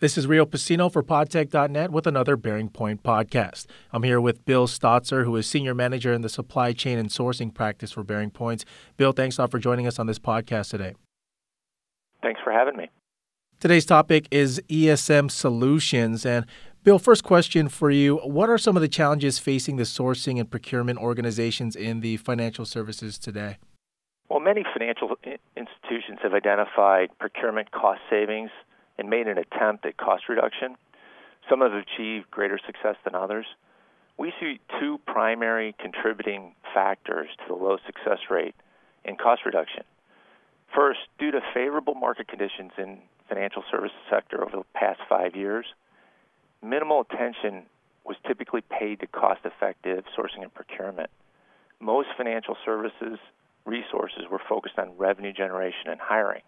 This is Rio Pacino for podtech.net with another BearingPoint podcast. I'm here with Bill Stotzer, who is Senior Manager in the Supply Chain and Sourcing Practice for Bearing Points. Bill, thanks a lot for joining us on this podcast today. Thanks for having me. Today's topic is ESM solutions. And Bill, first question for you What are some of the challenges facing the sourcing and procurement organizations in the financial services today? Well, many financial institutions have identified procurement cost savings and made an attempt at cost reduction. Some have achieved greater success than others. We see two primary contributing factors to the low success rate in cost reduction. First, due to favorable market conditions in financial services sector over the past 5 years, minimal attention was typically paid to cost-effective sourcing and procurement. Most financial services resources were focused on revenue generation and hiring.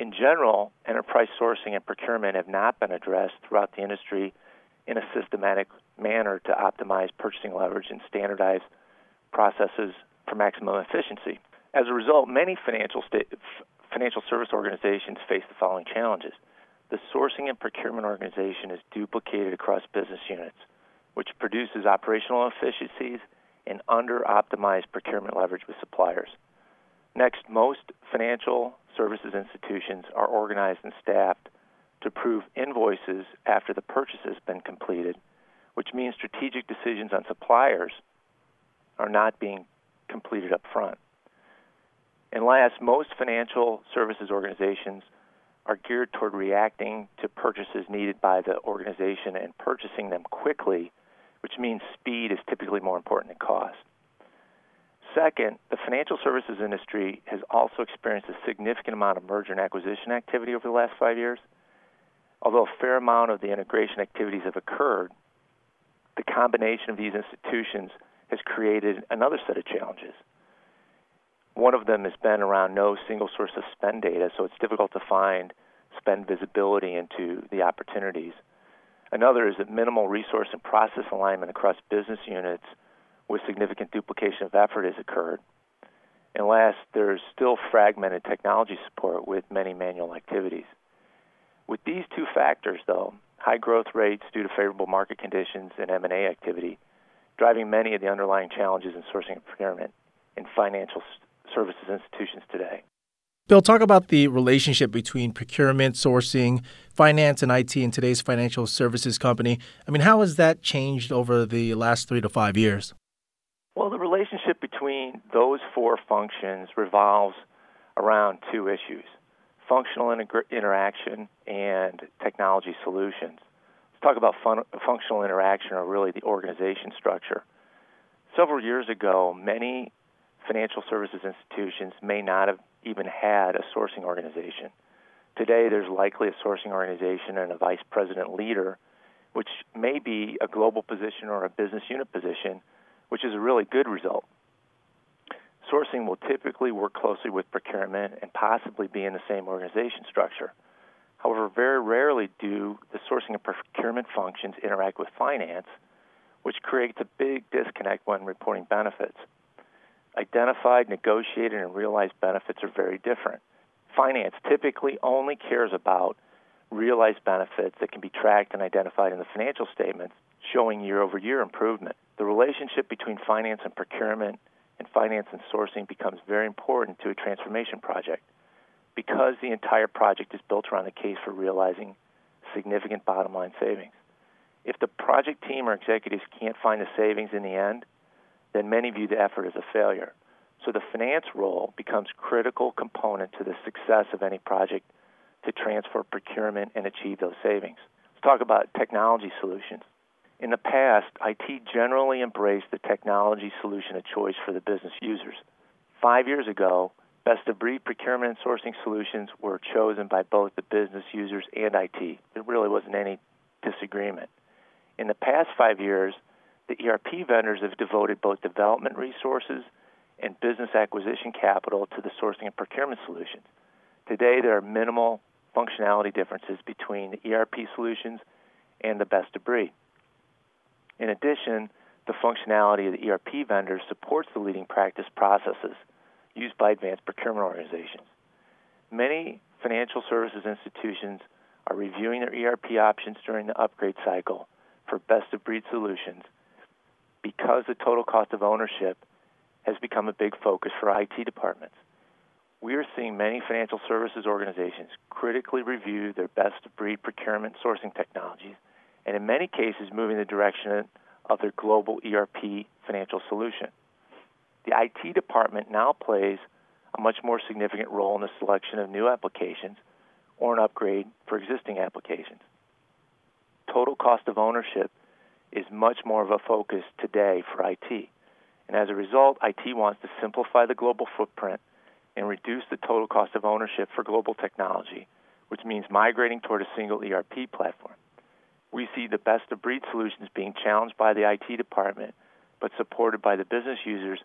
In general, enterprise sourcing and procurement have not been addressed throughout the industry in a systematic manner to optimize purchasing leverage and standardize processes for maximum efficiency. As a result, many financial sta- financial service organizations face the following challenges. The sourcing and procurement organization is duplicated across business units, which produces operational efficiencies and under optimized procurement leverage with suppliers. Next, most financial services institutions are organized and staffed to approve invoices after the purchase has been completed, which means strategic decisions on suppliers are not being completed up front. And last, most financial services organizations are geared toward reacting to purchases needed by the organization and purchasing them quickly, which means speed is typically more important than cost. Second, the financial services industry has also experienced a significant amount of merger and acquisition activity over the last five years. Although a fair amount of the integration activities have occurred, the combination of these institutions has created another set of challenges. One of them has been around no single source of spend data, so it's difficult to find spend visibility into the opportunities. Another is that minimal resource and process alignment across business units with significant duplication of effort has occurred. And last, there's still fragmented technology support with many manual activities. With these two factors, though, high growth rates due to favorable market conditions and M&A activity, driving many of the underlying challenges in sourcing and procurement in financial services institutions today. Bill, talk about the relationship between procurement, sourcing, finance, and IT in today's financial services company. I mean, how has that changed over the last three to five years? Between those four functions revolves around two issues functional interaction and technology solutions. Let's talk about fun- functional interaction or really the organization structure. Several years ago, many financial services institutions may not have even had a sourcing organization. Today, there's likely a sourcing organization and a vice president leader, which may be a global position or a business unit position which is a really good result. Sourcing will typically work closely with procurement and possibly be in the same organization structure. However, very rarely do the sourcing and procurement functions interact with finance, which creates a big disconnect when reporting benefits. Identified, negotiated, and realized benefits are very different. Finance typically only cares about realized benefits that can be tracked and identified in the financial statements, showing year over year improvement the relationship between finance and procurement and finance and sourcing becomes very important to a transformation project because the entire project is built around the case for realizing significant bottom line savings. If the project team or executives can't find the savings in the end, then many view the effort as a failure. So the finance role becomes critical component to the success of any project to transfer procurement and achieve those savings. Let's talk about technology solutions. In the past, IT generally embraced the technology solution of choice for the business users. Five years ago, best of breed procurement and sourcing solutions were chosen by both the business users and IT. There really wasn't any disagreement. In the past five years, the ERP vendors have devoted both development resources and business acquisition capital to the sourcing and procurement solutions. Today, there are minimal functionality differences between the ERP solutions and the best of breed. In addition, the functionality of the ERP vendor supports the leading practice processes used by advanced procurement organizations. Many financial services institutions are reviewing their ERP options during the upgrade cycle for best of breed solutions because the total cost of ownership has become a big focus for IT departments. We are seeing many financial services organizations critically review their best of breed procurement sourcing technologies and in many cases moving the direction of their global ERP financial solution. The IT department now plays a much more significant role in the selection of new applications or an upgrade for existing applications. Total cost of ownership is much more of a focus today for IT. And as a result, IT wants to simplify the global footprint and reduce the total cost of ownership for global technology, which means migrating toward a single ERP platform. We see the best of breed solutions being challenged by the IT department, but supported by the business users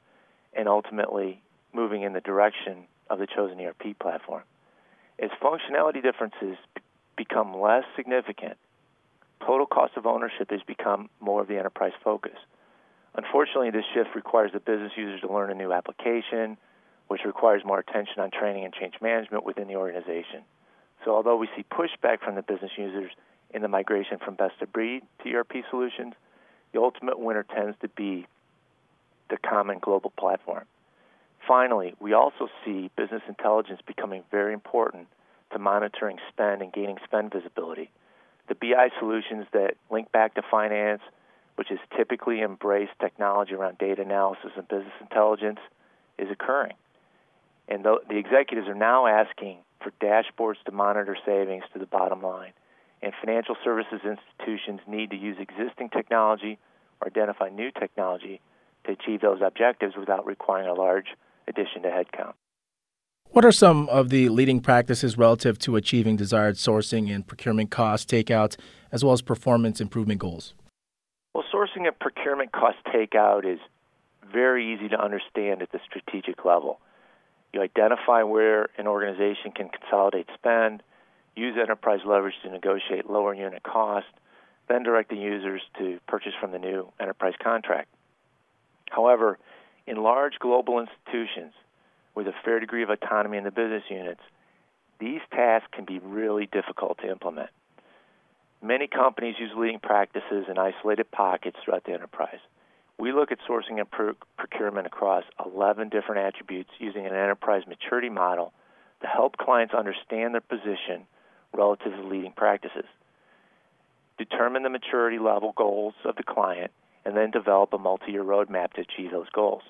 and ultimately moving in the direction of the chosen ERP platform. As functionality differences become less significant, total cost of ownership has become more of the enterprise focus. Unfortunately, this shift requires the business users to learn a new application, which requires more attention on training and change management within the organization. So, although we see pushback from the business users in the migration from best of breed to ERP solutions, the ultimate winner tends to be the common global platform. Finally, we also see business intelligence becoming very important to monitoring spend and gaining spend visibility. The BI solutions that link back to finance, which has typically embraced technology around data analysis and business intelligence, is occurring. And the, the executives are now asking for dashboards to monitor savings to the bottom line. And financial services institutions need to use existing technology or identify new technology to achieve those objectives without requiring a large addition to headcount. What are some of the leading practices relative to achieving desired sourcing and procurement cost takeouts, as well as performance improvement goals? Well, sourcing and procurement cost takeout is very easy to understand at the strategic level. You identify where an organization can consolidate spend, use enterprise leverage to negotiate lower unit cost, then direct the users to purchase from the new enterprise contract. However, in large global institutions with a fair degree of autonomy in the business units, these tasks can be really difficult to implement. Many companies use leading practices in isolated pockets throughout the enterprise. We look at sourcing and procurement across 11 different attributes using an enterprise maturity model to help clients understand their position relative to leading practices. Determine the maturity level goals of the client and then develop a multi year roadmap to achieve those goals.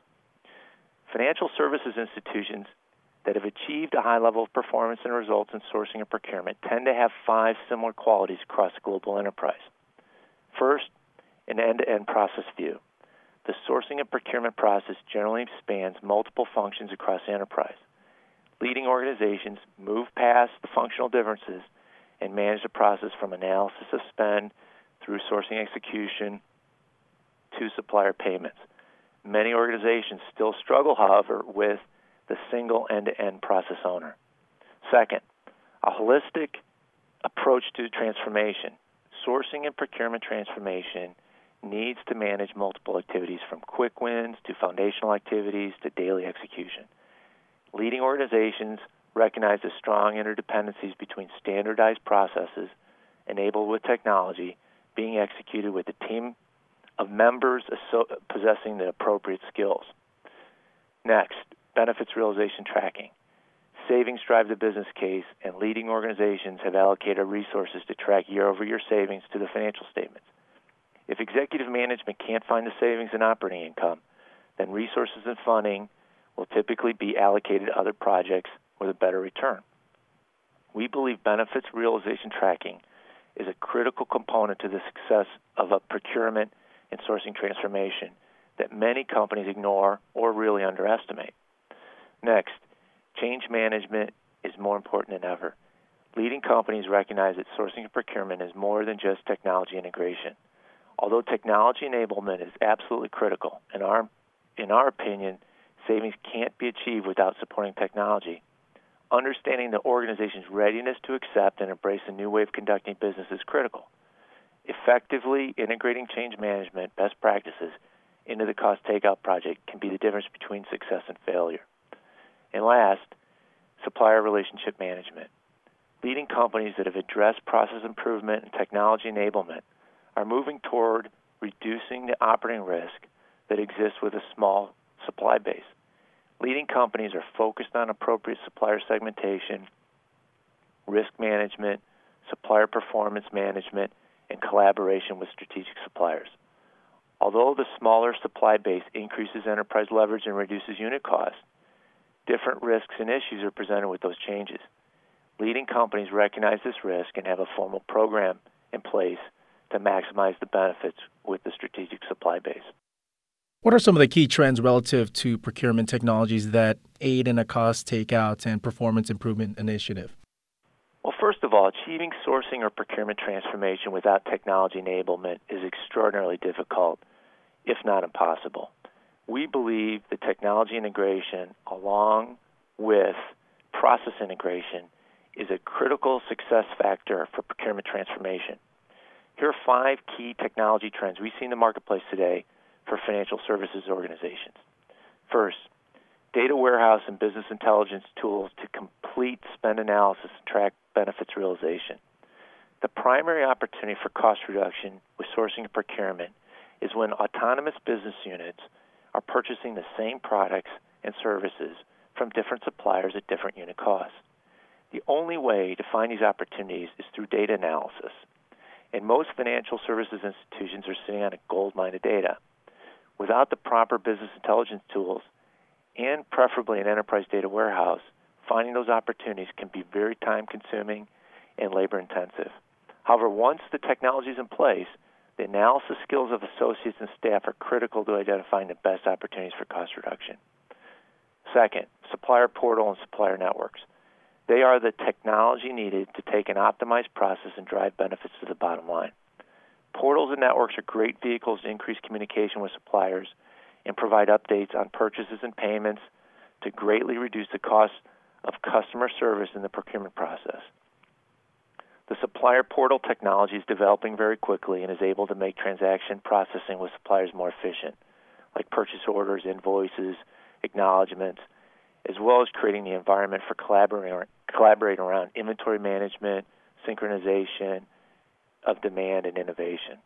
Financial services institutions that have achieved a high level of performance and results in sourcing and procurement tend to have five similar qualities across the global enterprise. First, an end to end process view. The sourcing and procurement process generally spans multiple functions across the enterprise. Leading organizations move past the functional differences and manage the process from analysis of spend through sourcing execution to supplier payments. Many organizations still struggle, however, with the single end to end process owner. Second, a holistic approach to transformation. Sourcing and procurement transformation needs to manage multiple activities from quick wins to foundational activities to daily execution. Leading organizations recognize the strong interdependencies between standardized processes enabled with technology being executed with a team of members possessing the appropriate skills. Next, benefits realization tracking. Savings drive the business case, and leading organizations have allocated resources to track year over year savings to the financial statements. If executive management can't find the savings in operating income, then resources and funding will typically be allocated to other projects with a better return. We believe benefits realization tracking is a critical component to the success of a procurement and sourcing transformation that many companies ignore or really underestimate. Next, change management is more important than ever. Leading companies recognize that sourcing and procurement is more than just technology integration. Although technology enablement is absolutely critical, in our, in our opinion, savings can't be achieved without supporting technology. Understanding the organization's readiness to accept and embrace a new way of conducting business is critical. Effectively integrating change management best practices into the cost takeout project can be the difference between success and failure. And last, supplier relationship management. leading companies that have addressed process improvement and technology enablement are moving toward reducing the operating risk that exists with a small supply base. Leading companies are focused on appropriate supplier segmentation, risk management, supplier performance management, and collaboration with strategic suppliers. Although the smaller supply base increases enterprise leverage and reduces unit costs, different risks and issues are presented with those changes. Leading companies recognize this risk and have a formal program in place to maximize the benefits with the strategic supply base. What are some of the key trends relative to procurement technologies that aid in a cost takeout and performance improvement initiative? Well, first of all, achieving sourcing or procurement transformation without technology enablement is extraordinarily difficult, if not impossible. We believe the technology integration, along with process integration, is a critical success factor for procurement transformation. Here are five key technology trends we see in the marketplace today for financial services organizations. First, data warehouse and business intelligence tools to complete spend analysis and track benefits realization. The primary opportunity for cost reduction with sourcing and procurement is when autonomous business units are purchasing the same products and services from different suppliers at different unit costs. The only way to find these opportunities is through data analysis. And most financial services institutions are sitting on a gold mine of data. Without the proper business intelligence tools, and preferably an enterprise data warehouse, finding those opportunities can be very time consuming and labor intensive. However, once the technology is in place, the analysis skills of associates and staff are critical to identifying the best opportunities for cost reduction. Second, supplier portal and supplier networks. They are the technology needed to take an optimized process and drive benefits to the bottom line. Portals and networks are great vehicles to increase communication with suppliers and provide updates on purchases and payments to greatly reduce the cost of customer service in the procurement process. The supplier portal technology is developing very quickly and is able to make transaction processing with suppliers more efficient, like purchase orders, invoices, acknowledgments, as well as creating the environment for collaborating, around inventory management, synchronization of demand, and innovation.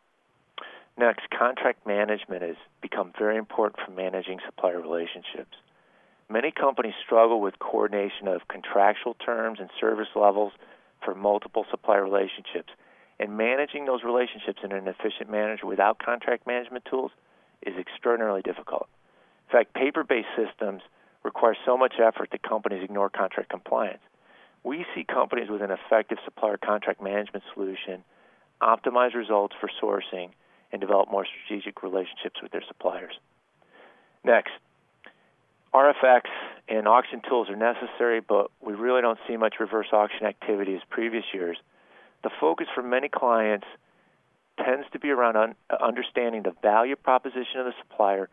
Next, contract management has become very important for managing supplier relationships. Many companies struggle with coordination of contractual terms and service levels for multiple supplier relationships, and managing those relationships in an efficient manner without contract management tools is extraordinarily difficult. In fact, paper based systems require so much effort that companies ignore contract compliance. We see companies with an effective supplier contract management solution optimize results for sourcing and develop more strategic relationships with their suppliers. Next, RFX and auction tools are necessary, but we really don't see much reverse auction activity as previous years. The focus for many clients tends to be around un- understanding the value proposition of the supplier,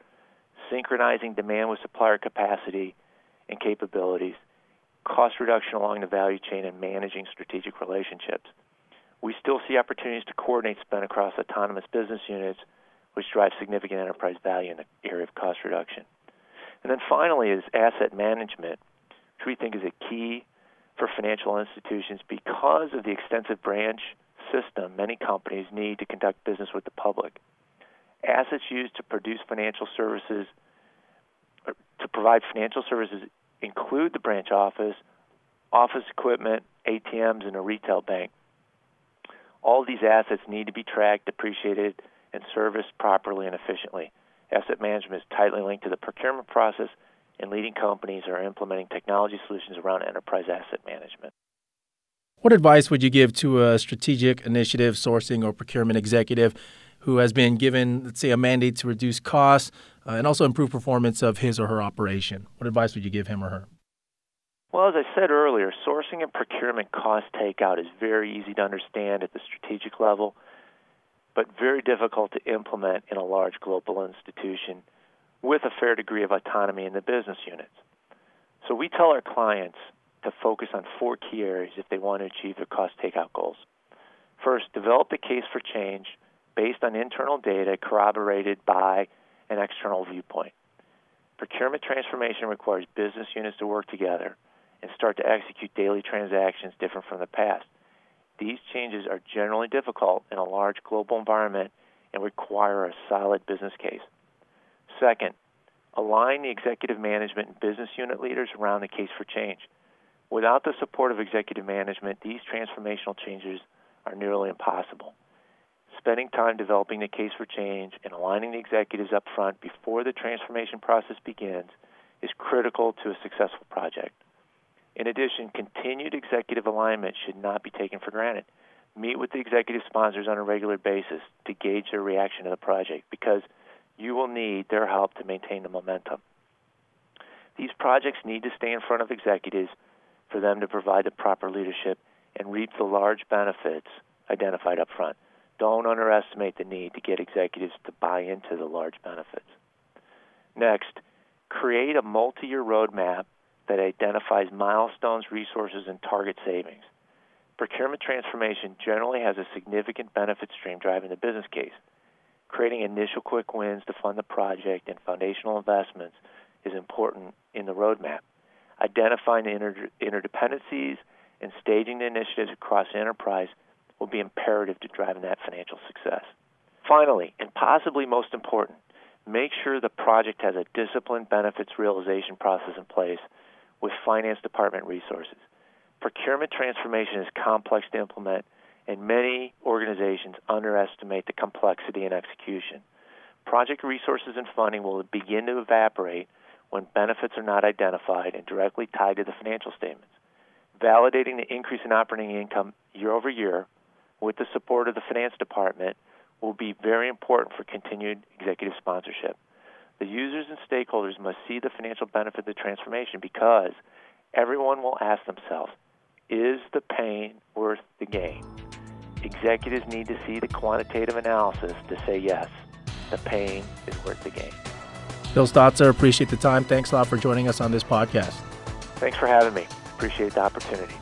synchronizing demand with supplier capacity and capabilities, cost reduction along the value chain, and managing strategic relationships. We still see opportunities to coordinate spend across autonomous business units, which drive significant enterprise value in the area of cost reduction. And then finally is asset management, which we think is a key for financial institutions because of the extensive branch system many companies need to conduct business with the public. Assets used to produce financial services to provide financial services include the branch office, office equipment, ATMs, and a retail bank. All these assets need to be tracked, depreciated, and serviced properly and efficiently. Asset management is tightly linked to the procurement process, and leading companies are implementing technology solutions around enterprise asset management. What advice would you give to a strategic initiative sourcing or procurement executive who has been given, let's say, a mandate to reduce costs uh, and also improve performance of his or her operation? What advice would you give him or her? Well, as I said earlier, sourcing and procurement cost takeout is very easy to understand at the strategic level but very difficult to implement in a large global institution with a fair degree of autonomy in the business units. So we tell our clients to focus on four key areas if they want to achieve their cost takeout goals. First, develop the case for change based on internal data corroborated by an external viewpoint. Procurement transformation requires business units to work together, and start to execute daily transactions different from the past. These changes are generally difficult in a large global environment and require a solid business case. Second, align the executive management and business unit leaders around the case for change. Without the support of executive management, these transformational changes are nearly impossible. Spending time developing the case for change and aligning the executives up front before the transformation process begins is critical to a successful project. In addition, continued executive alignment should not be taken for granted. Meet with the executive sponsors on a regular basis to gauge their reaction to the project because you will need their help to maintain the momentum. These projects need to stay in front of executives for them to provide the proper leadership and reap the large benefits identified up front. Don't underestimate the need to get executives to buy into the large benefits. Next, create a multi year roadmap that identifies milestones, resources, and target savings. Procurement transformation generally has a significant benefit stream driving the business case. Creating initial quick wins to fund the project and foundational investments is important in the roadmap. Identifying the inter- interdependencies and staging the initiatives across the enterprise will be imperative to driving that financial success. Finally, and possibly most important, make sure the project has a disciplined benefits realization process in place with finance department resources. Procurement transformation is complex to implement, and many organizations underestimate the complexity and execution. Project resources and funding will begin to evaporate when benefits are not identified and directly tied to the financial statements. Validating the increase in operating income year over year with the support of the finance department will be very important for continued executive sponsorship. The users and stakeholders must see the financial benefit of the transformation because everyone will ask themselves, is the pain worth the gain? Executives need to see the quantitative analysis to say yes, the pain is worth the gain. Bill Stotzer, appreciate the time. Thanks a lot for joining us on this podcast. Thanks for having me. Appreciate the opportunity.